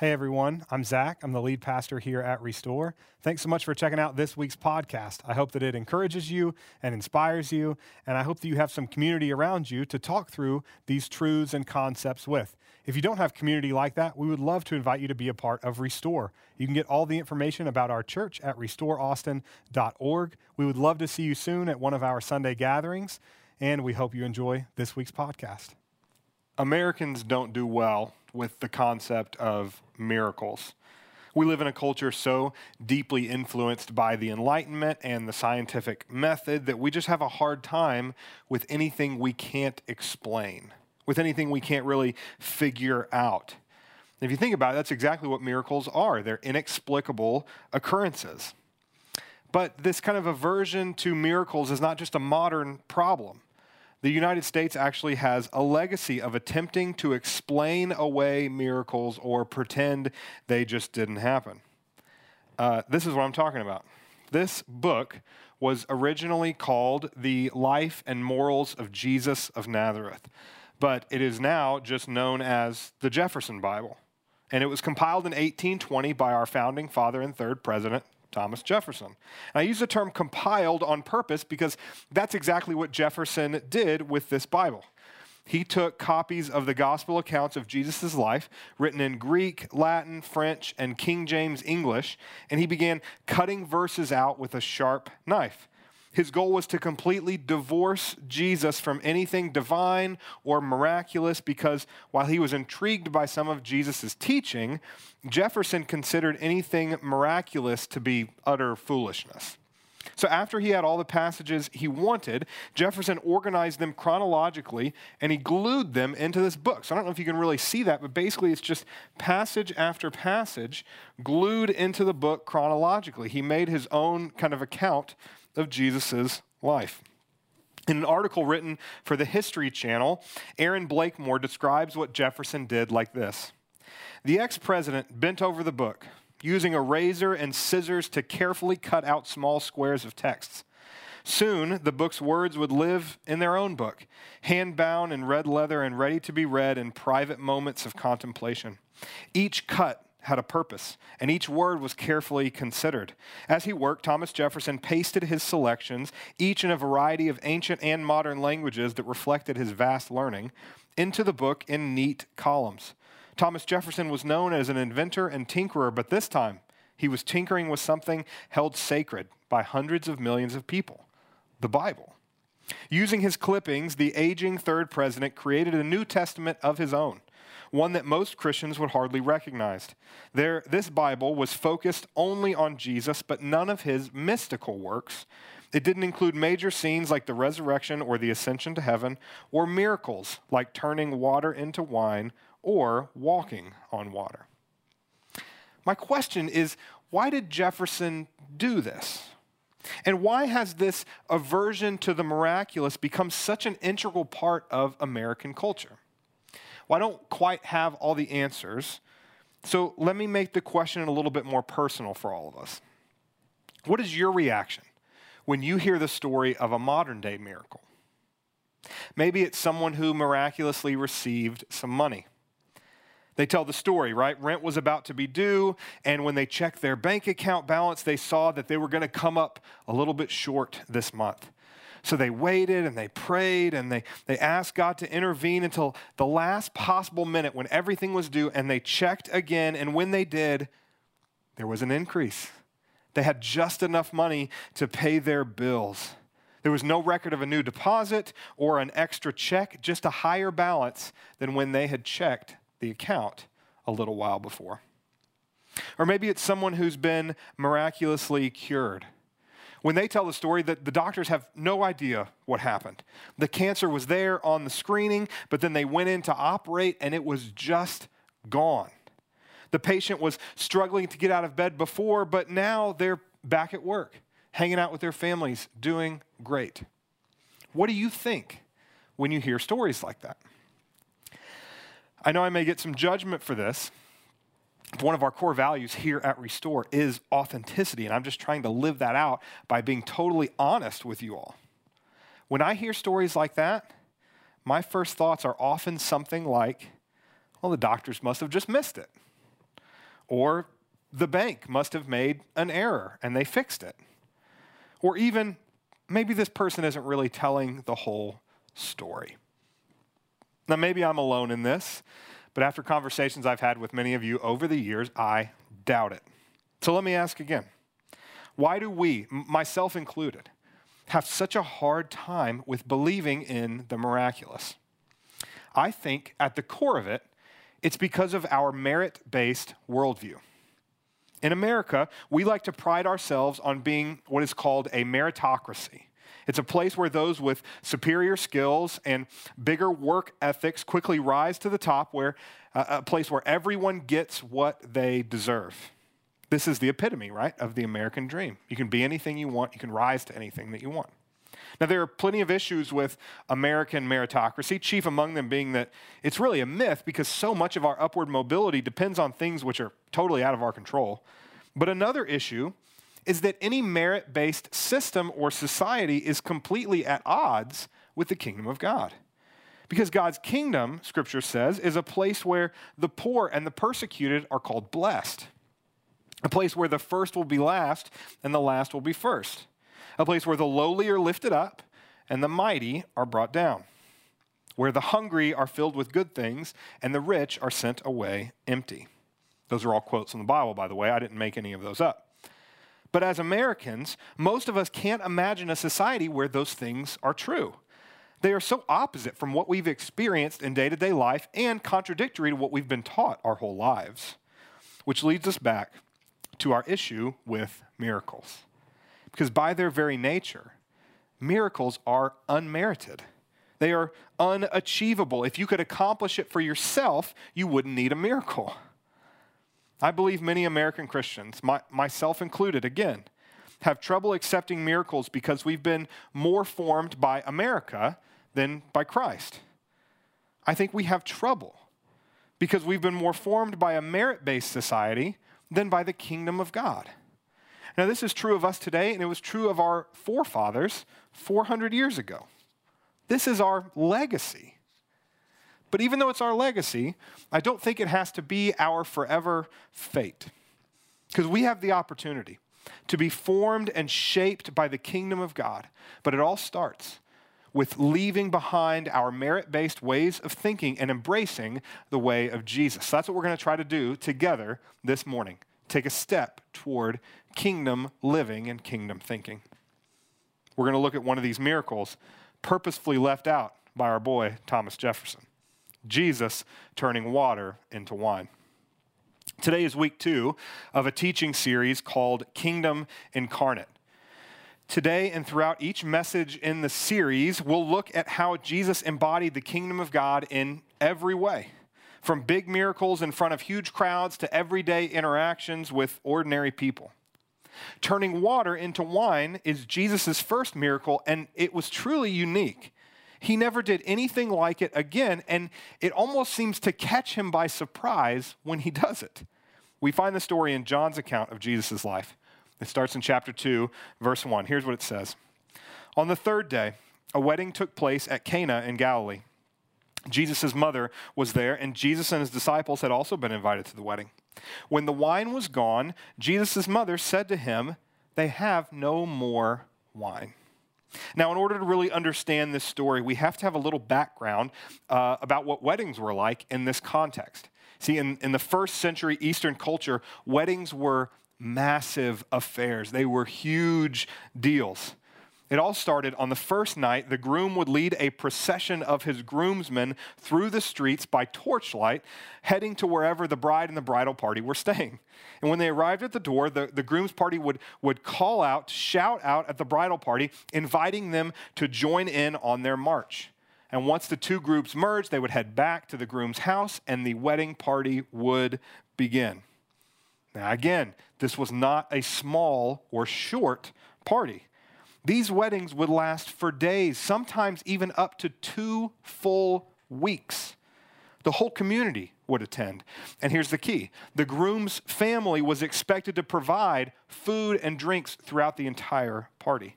Hey everyone, I'm Zach. I'm the lead pastor here at Restore. Thanks so much for checking out this week's podcast. I hope that it encourages you and inspires you, and I hope that you have some community around you to talk through these truths and concepts with. If you don't have community like that, we would love to invite you to be a part of Restore. You can get all the information about our church at restoreaustin.org. We would love to see you soon at one of our Sunday gatherings, and we hope you enjoy this week's podcast. Americans don't do well with the concept of miracles. We live in a culture so deeply influenced by the Enlightenment and the scientific method that we just have a hard time with anything we can't explain, with anything we can't really figure out. If you think about it, that's exactly what miracles are they're inexplicable occurrences. But this kind of aversion to miracles is not just a modern problem the United States actually has a legacy of attempting to explain away miracles or pretend they just didn't happen. Uh, this is what I'm talking about. This book was originally called The Life and Morals of Jesus of Nazareth, but it is now just known as the Jefferson Bible. And it was compiled in 1820 by our founding father and third president, Thomas Jefferson. And I use the term compiled on purpose because that's exactly what Jefferson did with this Bible. He took copies of the gospel accounts of Jesus' life, written in Greek, Latin, French, and King James English, and he began cutting verses out with a sharp knife. His goal was to completely divorce Jesus from anything divine or miraculous because while he was intrigued by some of Jesus' teaching, Jefferson considered anything miraculous to be utter foolishness. So, after he had all the passages he wanted, Jefferson organized them chronologically and he glued them into this book. So, I don't know if you can really see that, but basically, it's just passage after passage glued into the book chronologically. He made his own kind of account of Jesus' life. In an article written for the History Channel, Erin Blakemore describes what Jefferson did like this The ex president bent over the book, using a razor and scissors to carefully cut out small squares of texts. Soon, the book's words would live in their own book, hand bound in red leather and ready to be read in private moments of contemplation. Each cut had a purpose, and each word was carefully considered. As he worked, Thomas Jefferson pasted his selections, each in a variety of ancient and modern languages that reflected his vast learning, into the book in neat columns. Thomas Jefferson was known as an inventor and tinkerer, but this time he was tinkering with something held sacred by hundreds of millions of people the Bible. Using his clippings, the aging third president created a New Testament of his own one that most Christians would hardly recognize. There, this Bible was focused only on Jesus, but none of his mystical works. It didn't include major scenes like the resurrection or the ascension to heaven, or miracles like turning water into wine or walking on water. My question is why did Jefferson do this? And why has this aversion to the miraculous become such an integral part of American culture? Well, I don't quite have all the answers. So let me make the question a little bit more personal for all of us. What is your reaction when you hear the story of a modern day miracle? Maybe it's someone who miraculously received some money. They tell the story, right? Rent was about to be due, and when they checked their bank account balance, they saw that they were going to come up a little bit short this month. So they waited and they prayed and they, they asked God to intervene until the last possible minute when everything was due, and they checked again. And when they did, there was an increase. They had just enough money to pay their bills. There was no record of a new deposit or an extra check, just a higher balance than when they had checked the account a little while before. Or maybe it's someone who's been miraculously cured when they tell the story that the doctors have no idea what happened. The cancer was there on the screening, but then they went in to operate and it was just gone. The patient was struggling to get out of bed before, but now they're back at work, hanging out with their families, doing great. What do you think when you hear stories like that? I know I may get some judgment for this, one of our core values here at Restore is authenticity, and I'm just trying to live that out by being totally honest with you all. When I hear stories like that, my first thoughts are often something like, well, the doctors must have just missed it. Or the bank must have made an error and they fixed it. Or even maybe this person isn't really telling the whole story. Now, maybe I'm alone in this, but after conversations I've had with many of you over the years, I doubt it. So let me ask again why do we, myself included, have such a hard time with believing in the miraculous? I think at the core of it, it's because of our merit based worldview. In America, we like to pride ourselves on being what is called a meritocracy. It's a place where those with superior skills and bigger work ethics quickly rise to the top, where uh, a place where everyone gets what they deserve. This is the epitome, right, of the American dream. You can be anything you want, you can rise to anything that you want. Now, there are plenty of issues with American meritocracy, chief among them being that it's really a myth because so much of our upward mobility depends on things which are totally out of our control. But another issue is that any merit based system or society is completely at odds with the kingdom of God. Because God's kingdom, scripture says, is a place where the poor and the persecuted are called blessed, a place where the first will be last and the last will be first a place where the lowly are lifted up and the mighty are brought down, where the hungry are filled with good things and the rich are sent away empty. Those are all quotes from the Bible, by the way. I didn't make any of those up. But as Americans, most of us can't imagine a society where those things are true. They are so opposite from what we've experienced in day to day life and contradictory to what we've been taught our whole lives. Which leads us back to our issue with miracles. Because by their very nature, miracles are unmerited. They are unachievable. If you could accomplish it for yourself, you wouldn't need a miracle. I believe many American Christians, my, myself included, again, have trouble accepting miracles because we've been more formed by America than by Christ. I think we have trouble because we've been more formed by a merit based society than by the kingdom of God. Now, this is true of us today, and it was true of our forefathers 400 years ago. This is our legacy. But even though it's our legacy, I don't think it has to be our forever fate. Because we have the opportunity to be formed and shaped by the kingdom of God. But it all starts with leaving behind our merit based ways of thinking and embracing the way of Jesus. So that's what we're going to try to do together this morning. Take a step toward kingdom living and kingdom thinking. We're going to look at one of these miracles purposefully left out by our boy Thomas Jefferson Jesus turning water into wine. Today is week two of a teaching series called Kingdom Incarnate. Today and throughout each message in the series, we'll look at how Jesus embodied the kingdom of God in every way from big miracles in front of huge crowds to everyday interactions with ordinary people. Turning water into wine is Jesus' first miracle, and it was truly unique. He never did anything like it again, and it almost seems to catch him by surprise when he does it. We find the story in John's account of Jesus' life. It starts in chapter 2, verse 1. Here's what it says On the third day, a wedding took place at Cana in Galilee. Jesus' mother was there, and Jesus and his disciples had also been invited to the wedding. When the wine was gone, Jesus' mother said to him, They have no more wine. Now, in order to really understand this story, we have to have a little background uh, about what weddings were like in this context. See, in, in the first century Eastern culture, weddings were massive affairs, they were huge deals. It all started on the first night. The groom would lead a procession of his groomsmen through the streets by torchlight, heading to wherever the bride and the bridal party were staying. And when they arrived at the door, the, the groom's party would, would call out, shout out at the bridal party, inviting them to join in on their march. And once the two groups merged, they would head back to the groom's house and the wedding party would begin. Now, again, this was not a small or short party. These weddings would last for days, sometimes even up to two full weeks. The whole community would attend. And here's the key the groom's family was expected to provide food and drinks throughout the entire party.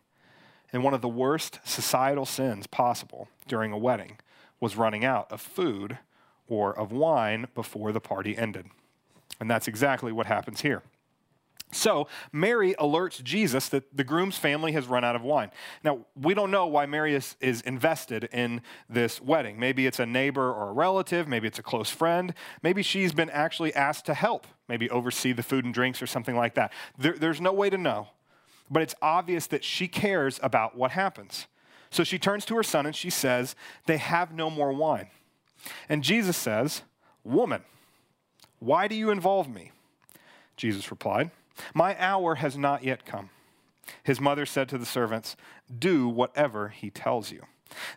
And one of the worst societal sins possible during a wedding was running out of food or of wine before the party ended. And that's exactly what happens here. So Mary alerts Jesus that the groom's family has run out of wine. Now, we don't know why Mary is, is, invested in this wedding. Maybe it's a neighbor or a relative, maybe it's a close friend, maybe she's been actually asked to help, maybe oversee the food and drinks or something like that. There, there's no way to know, but it's obvious that she cares about what happens. So she turns to her son and she says, They have no more wine. And Jesus says, Woman, why do you involve me? Jesus replied, My hour has not yet come. His mother said to the servants, Do whatever he tells you.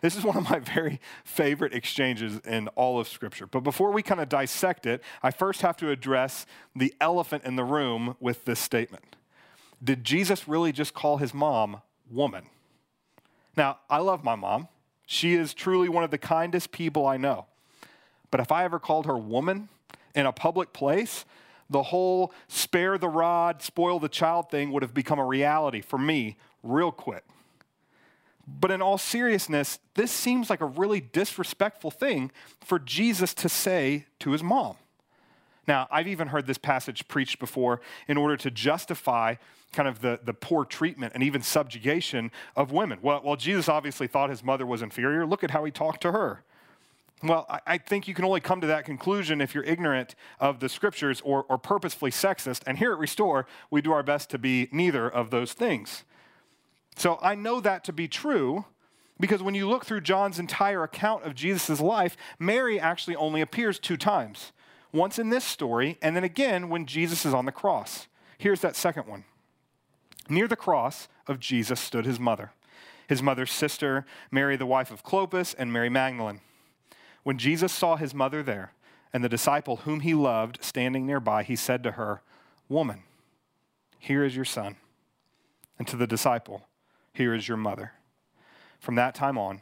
This is one of my very favorite exchanges in all of Scripture. But before we kind of dissect it, I first have to address the elephant in the room with this statement. Did Jesus really just call his mom woman? Now, I love my mom. She is truly one of the kindest people I know. But if I ever called her woman in a public place, the whole spare the rod, spoil the child thing would have become a reality for me real quick. But in all seriousness, this seems like a really disrespectful thing for Jesus to say to his mom. Now, I've even heard this passage preached before in order to justify kind of the, the poor treatment and even subjugation of women. Well, well, Jesus obviously thought his mother was inferior. Look at how he talked to her. Well, I, think you can only come to that conclusion if you're ignorant of the scriptures or, or purposefully sexist. And here at Restore, we do our best to be neither of those things. So I know that to be true because when you look through John's entire account of Jesus' life, Mary actually only appears two times once in this story, and then again when Jesus is on the cross. Here's that second one. Near the cross of Jesus stood his mother, his mother's sister, Mary, the wife of Clopas, and Mary Magdalene. When Jesus saw his mother there and the disciple whom he loved standing nearby, he said to her, Woman, here is your son. And to the disciple, Here is your mother. From that time on,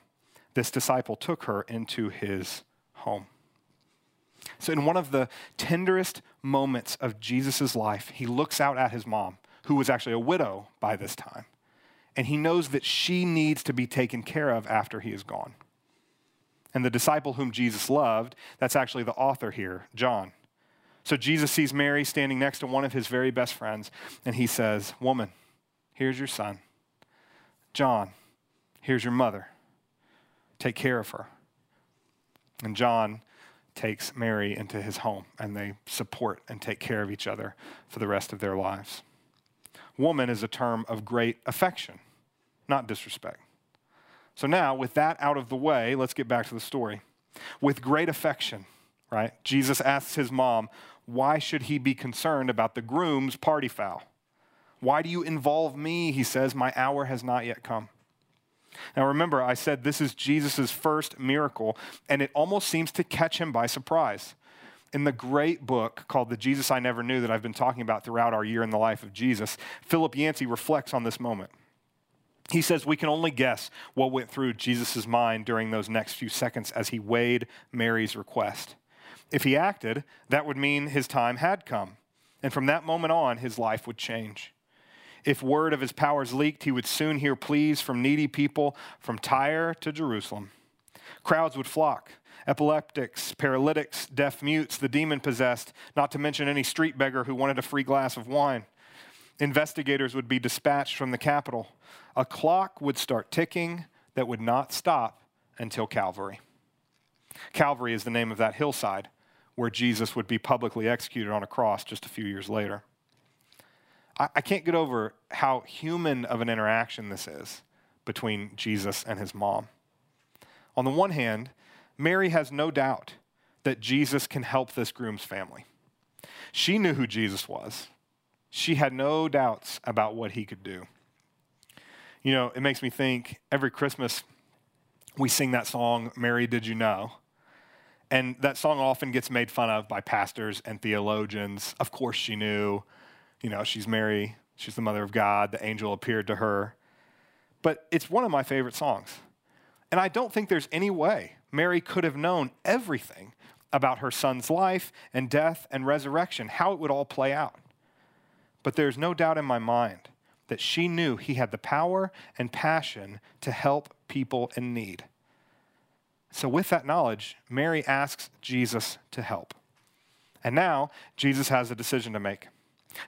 this disciple took her into his home. So, in one of the tenderest moments of Jesus' life, he looks out at his mom, who was actually a widow by this time, and he knows that she needs to be taken care of after he is gone. And the disciple whom Jesus loved, that's actually the author here, John. So, Jesus sees Mary standing next to one of his very best friends, and he says, Woman, here's your son. John, here's your mother. Take care of her. And John takes Mary into his home and they support and take care of each other for the rest of their lives. Woman is a term of great affection, not disrespect. So now, with that out of the way, let's get back to the story. With great affection, right? Jesus asks his mom, why should he be concerned about the groom's party foul? Why do you involve me? He says, My hour has not yet come. Now remember, I said this is Jesus' first miracle, and it almost seems to catch him by surprise. In the great book called The Jesus I Never Knew that I've been talking about throughout our year in the life of Jesus, Philip Yancey reflects on this moment. He says we can only guess what went through Jesus' mind during those next few seconds as he weighed Mary's request. If he acted, that would mean his time had come. And from that moment on, his life would change. If word of his powers leaked, he would soon hear pleas from needy people from Tyre to Jerusalem. Crowds would flock epileptics, paralytics, deaf mutes, the demon possessed, not to mention any street beggar who wanted a free glass of wine. Investigators would be dispatched from the capital. A clock would start ticking that would not stop until Calvary. Calvary is the name of that hillside where Jesus would be publicly executed on a cross just a few years later. I, I can't get over how human of an interaction this is between Jesus and his mom. On the one hand, Mary has no doubt that Jesus can help this groom's family. She knew who Jesus was. She had no doubts about what he could do. You know, it makes me think every Christmas we sing that song, Mary, Did You Know? And that song often gets made fun of by pastors and theologians. Of course, she knew you know, she's Mary, she's the mother of God, the angel appeared to her. But it's one of my favorite songs. And I don't think there's any way Mary could have known everything about her son's life and death and resurrection, how it would all play out. But there's no doubt in my mind that she knew he had the power and passion to help people in need. So, with that knowledge, Mary asks Jesus to help. And now Jesus has a decision to make.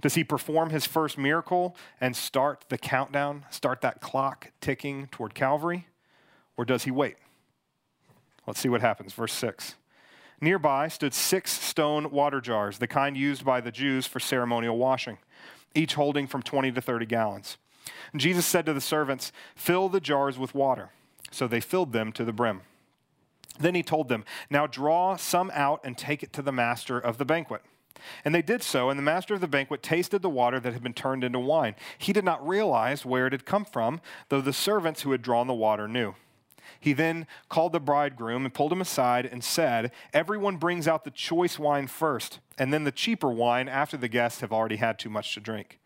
Does he perform his first miracle and start the countdown, start that clock ticking toward Calvary? Or does he wait? Let's see what happens. Verse 6. Nearby stood six stone water jars, the kind used by the Jews for ceremonial washing, each holding from 20 to 30 gallons. And Jesus said to the servants, Fill the jars with water. So they filled them to the brim. Then he told them, Now draw some out and take it to the master of the banquet. And they did so, and the master of the banquet tasted the water that had been turned into wine. He did not realize where it had come from, though the servants who had drawn the water knew. He then called the bridegroom and pulled him aside and said, Everyone brings out the choice wine first, and then the cheaper wine after the guests have already had too much to drink.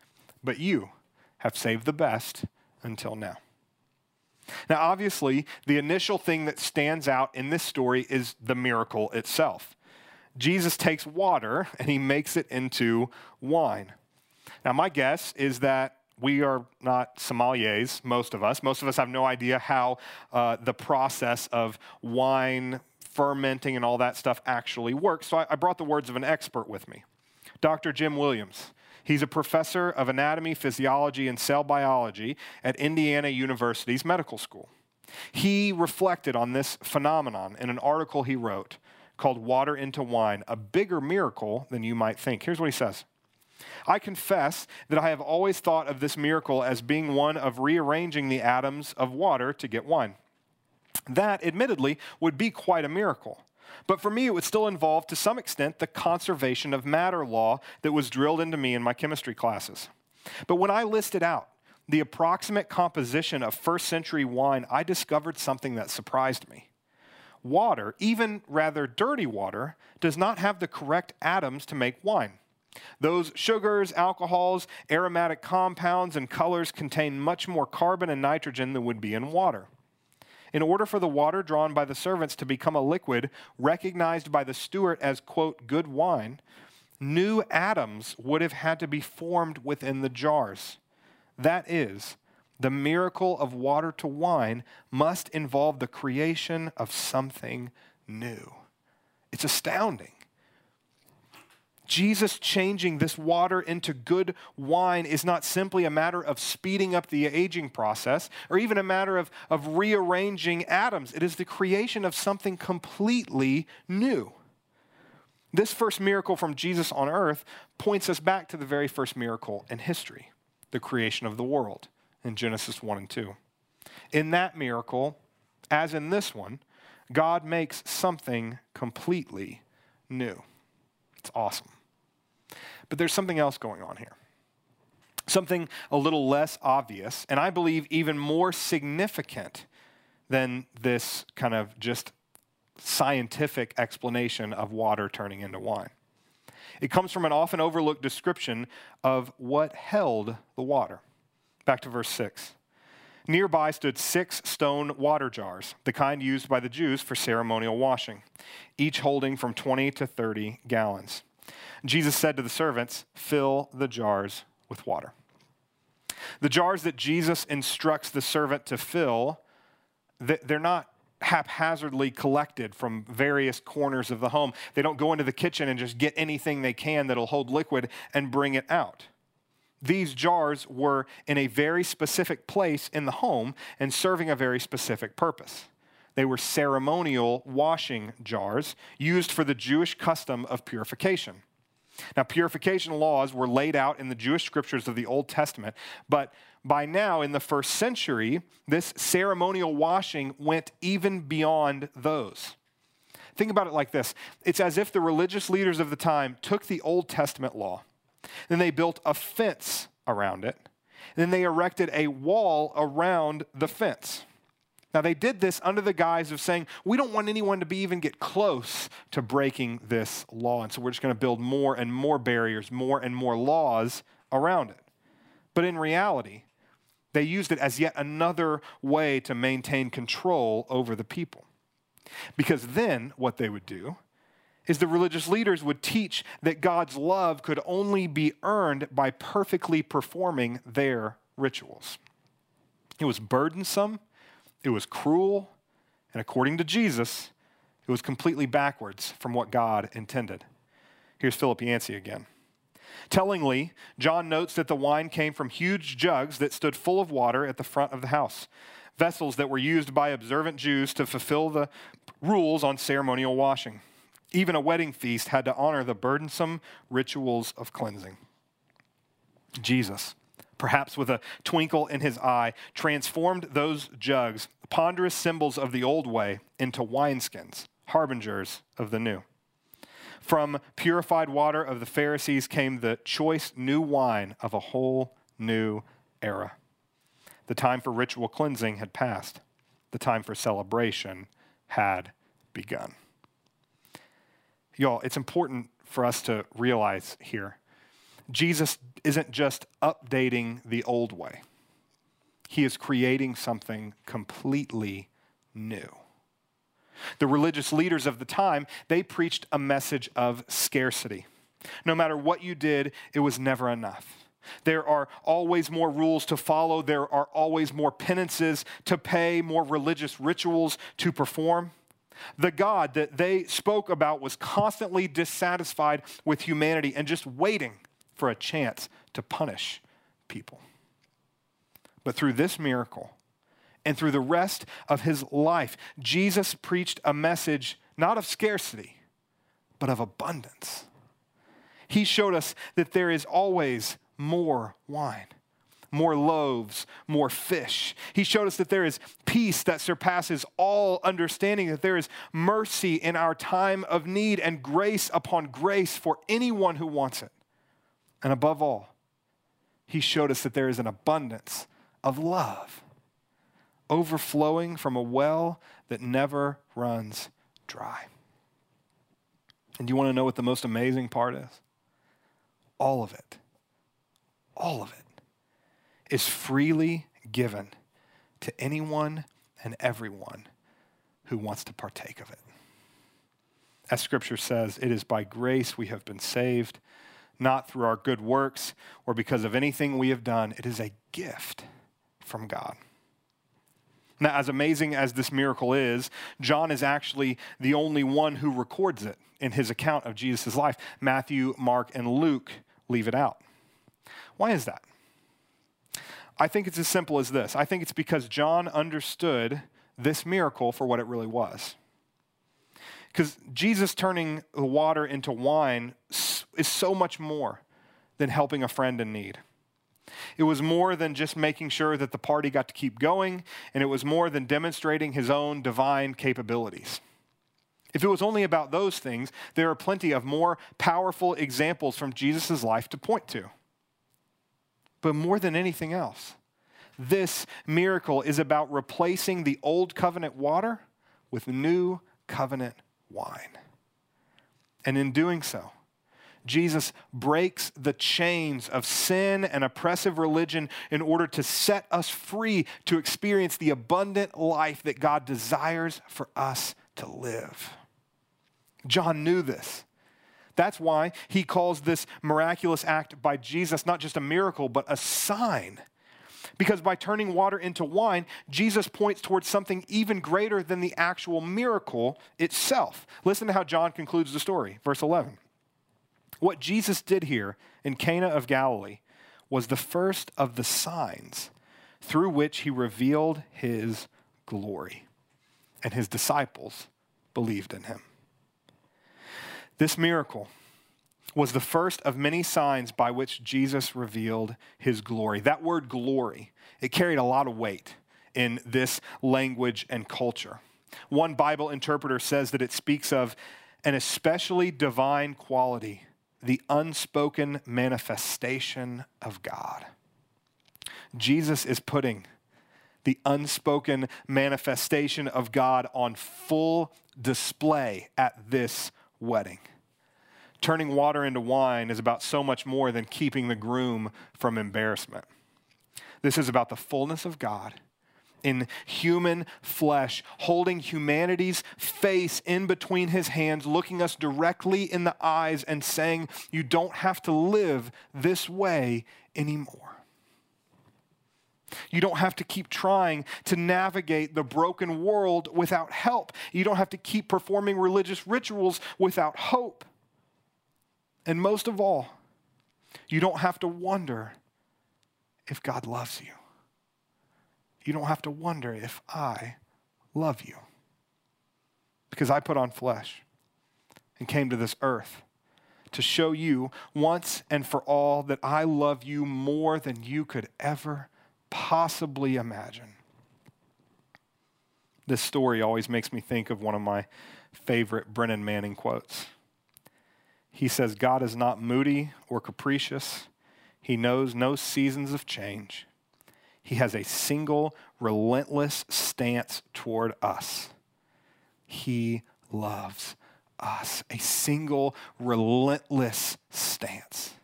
But you have saved the best until now. Now, obviously, the initial thing that stands out in this story is the miracle itself. Jesus takes water and he makes it into wine. Now, my guess is that we are not sommeliers, most of us. Most of us have no idea how uh, the process of wine fermenting and all that stuff actually works. So I, I brought the words of an expert with me, Dr. Jim Williams. He's a professor of anatomy, physiology, and cell biology at Indiana University's medical school. He reflected on this phenomenon in an article he wrote called Water into Wine, a bigger miracle than you might think. Here's what he says I confess that I have always thought of this miracle as being one of rearranging the atoms of water to get wine. That, admittedly, would be quite a miracle. But for me, it would still involve, to some extent, the conservation of matter law that was drilled into me in my chemistry classes. But when I listed out the approximate composition of first century wine, I discovered something that surprised me. Water, even rather dirty water, does not have the correct atoms to make wine. Those sugars, alcohols, aromatic compounds, and colors contain much more carbon and nitrogen than would be in water. In order for the water drawn by the servants to become a liquid recognized by the steward as, quote, good wine, new atoms would have had to be formed within the jars. That is, the miracle of water to wine must involve the creation of something new. It's astounding. Jesus changing this water into good wine is not simply a matter of speeding up the aging process or even a matter of, of rearranging atoms. It is the creation of something completely new. This first miracle from Jesus on earth points us back to the very first miracle in history the creation of the world in Genesis 1 and 2. In that miracle, as in this one, God makes something completely new. It's awesome. But there's something else going on here. Something a little less obvious, and I believe even more significant than this kind of just scientific explanation of water turning into wine. It comes from an often overlooked description of what held the water. Back to verse 6. Nearby stood six stone water jars, the kind used by the Jews for ceremonial washing, each holding from 20 to 30 gallons. Jesus said to the servants, Fill the jars with water. The jars that Jesus instructs the servant to fill, they're not haphazardly collected from various corners of the home. They don't go into the kitchen and just get anything they can that'll hold liquid and bring it out. These jars were in a very specific place in the home and serving a very specific purpose. They were ceremonial washing jars used for the Jewish custom of purification. Now, purification laws were laid out in the Jewish scriptures of the Old Testament, but by now, in the first century, this ceremonial washing went even beyond those. Think about it like this it's as if the religious leaders of the time took the Old Testament law, then they built a fence around it, then they erected a wall around the fence. Now, they did this under the guise of saying, we don't want anyone to be even get close to breaking this law. And so we're just going to build more and more barriers, more and more laws around it. But in reality, they used it as yet another way to maintain control over the people. Because then what they would do is the religious leaders would teach that God's love could only be earned by perfectly performing their rituals. It was burdensome it was cruel, and according to Jesus, it was completely backwards from what God intended. Here's Philip Yancey again. Tellingly, John notes that the wine came from huge jugs that stood full of water at the front of the house, vessels that were used by observant Jews to fulfill the rules on ceremonial washing. Even a wedding feast had to honor the burdensome rituals of cleansing. Jesus, perhaps with a twinkle in his eye, transformed those jugs, ponderous symbols of the old way, into wineskins, harbingers of the new. From purified water of the Pharisees came the choice new wine of a whole new era. The time for ritual cleansing had passed, the time for celebration had begun. Y'all, it's important for us to realize here Jesus isn't just updating the old way, he is creating something completely new. The religious leaders of the time, they preached a message of scarcity. No matter what you did, it was never enough. There are always more rules to follow. There are always more penances to pay, more religious rituals to perform. The God that they spoke about was constantly dissatisfied with humanity and just waiting for a chance to punish people. But through this miracle, and through the rest of his life, Jesus preached a message not of scarcity, but of abundance. He showed us that there is always more wine, more loaves, more fish. He showed us that there is peace that surpasses all understanding, that there is mercy in our time of need and grace upon grace for anyone who wants it. And above all, he showed us that there is an abundance of love overflowing from a well that never runs dry. And you want to know what the most amazing part is? All of it, all of it is freely given to anyone and everyone who wants to partake of it. As scripture says, it is by grace we have been saved, not through our good works or because of anything we have done. It is a gift from God. Now, as amazing as this miracle is, John is actually the only one who records it in his account of Jesus' life. Matthew, Mark, and Luke leave it out. Why is that? I think it's as simple as this I think it's because John understood this miracle for what it really was. Because Jesus turning the water into wine is so much more than helping a friend in need. It was more than just making sure that the party got to keep going, and it was more than demonstrating his own divine capabilities. If it was only about those things, there are plenty of more powerful examples from Jesus' life to point to. But more than anything else, this miracle is about replacing the old covenant water with new covenant wine. And in doing so, Jesus breaks the chains of sin and oppressive religion in order to set us free to experience the abundant life that God desires for us to live. John knew this. That's why he calls this miraculous act by Jesus not just a miracle, but a sign. Because by turning water into wine, Jesus points towards something even greater than the actual miracle itself. Listen to how John concludes the story, verse 11. What Jesus did here in Cana of Galilee was the first of the signs through which he revealed his glory, and his disciples believed in him. This miracle was the first of many signs by which Jesus revealed his glory. That word glory, it carried a lot of weight in this language and culture. One Bible interpreter says that it speaks of an especially divine quality the unspoken manifestation of God. Jesus is putting the unspoken manifestation of God on full display at this wedding. Turning water into wine is about so much more than keeping the groom from embarrassment. This is about the fullness of God in human flesh, holding humanity's face in between his hands, looking us directly in the eyes and saying, You don't have to live this way anymore. You don't have to keep trying to navigate the broken world without help. You don't have to keep performing religious rituals without hope. And most of all, you don't have to wonder if God loves you. You don't have to wonder if I love you. Because I put on flesh and came to this earth to show you once and for all that I love you more than you could ever possibly imagine. This story always makes me think of one of my favorite Brennan Manning quotes. He says, God is not moody or capricious. He knows no seasons of change. He has a single, relentless stance toward us. He loves us. A single, relentless stance.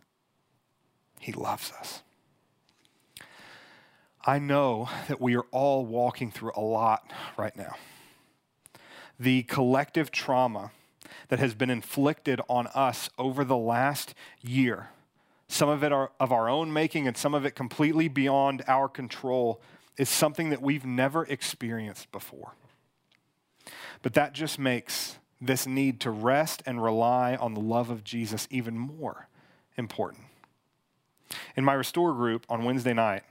He loves us. I know that we are all walking through a lot right now. The collective trauma that has been inflicted on us over the last year, some of it are of our own making and some of it completely beyond our control, is something that we've never experienced before. But that just makes this need to rest and rely on the love of Jesus even more important. In my Restore group on Wednesday night,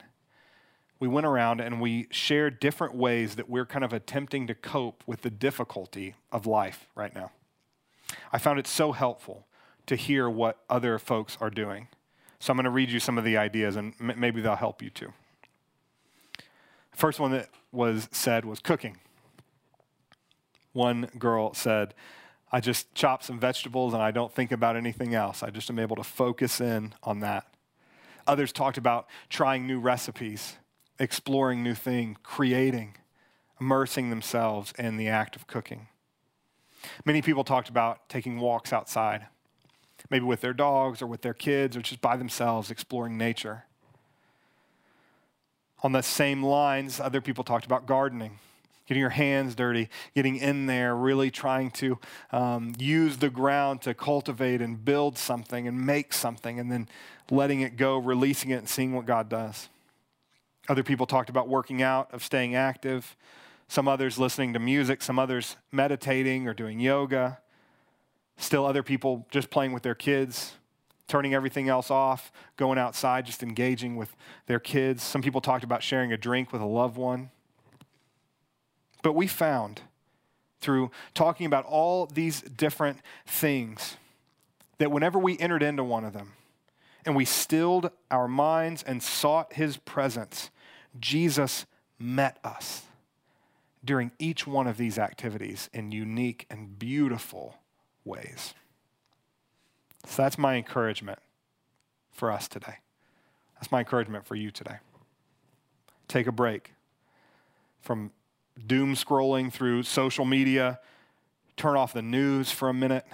we went around and we shared different ways that we're kind of attempting to cope with the difficulty of life right now. I found it so helpful to hear what other folks are doing. So I'm going to read you some of the ideas and maybe they'll help you too. First one that was said was cooking. One girl said, I just chop some vegetables and I don't think about anything else. I just am able to focus in on that. Others talked about trying new recipes exploring new things, creating, immersing themselves in the act of cooking. Many people talked about taking walks outside, maybe with their dogs or with their kids or just by themselves, exploring nature. On the same lines, other people talked about gardening, getting your hands dirty, getting in there, really trying to um, use the ground to cultivate and build something and make something, and then letting it go, releasing it, and seeing what God does. Other people talked about working out, of staying active. Some others listening to music, some others meditating or doing yoga. Still, other people just playing with their kids, turning everything else off, going outside, just engaging with their kids. Some people talked about sharing a drink with a loved one. But we found through talking about all these different things that whenever we entered into one of them and we stilled our minds and sought his presence, Jesus met us during each one of these activities in unique and beautiful ways. So that's my encouragement for us today. That's my encouragement for you today. Take a break from doom scrolling through social media, turn off the news for a minute,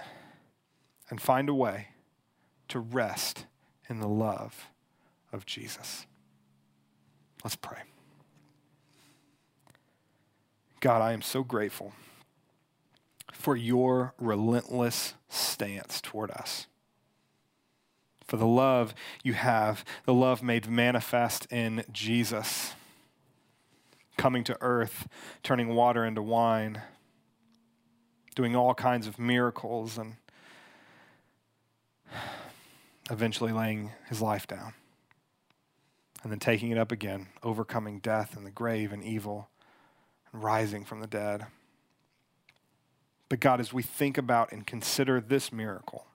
and find a way to rest in the love of Jesus. Let's pray. God, I am so grateful for your relentless stance toward us. For the love you have, the love made manifest in Jesus, coming to earth, turning water into wine, doing all kinds of miracles, and eventually laying his life down and then taking it up again, overcoming death and the grave and evil, and rising from the dead. But God, as we think about and consider this miracle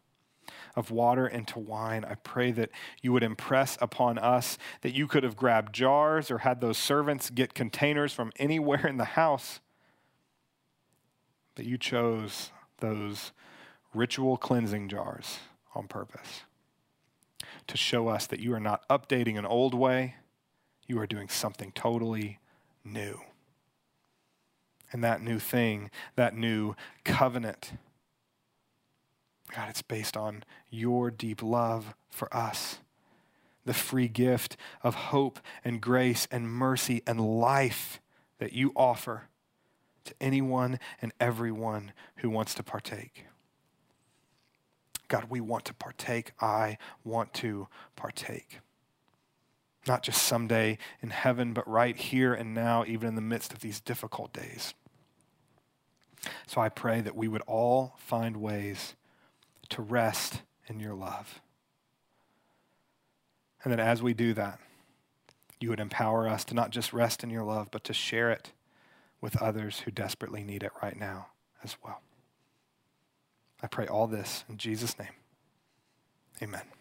of water into wine, I pray that you would impress upon us that you could have grabbed jars or had those servants get containers from anywhere in the house, but you chose those ritual cleansing jars on purpose to show us that you are not updating an old way, you are doing something totally new. And that new thing, that new covenant, God, it's based on your deep love for us. The free gift of hope and grace and mercy and life that you offer to anyone and everyone who wants to partake. God, we want to partake. I want to partake. Not just someday in heaven, but right here and now, even in the midst of these difficult days. So I pray that we would all find ways to rest in your love. And that as we do that, you would empower us to not just rest in your love, but to share it with others who desperately need it right now as well. I pray all this in Jesus' name. Amen.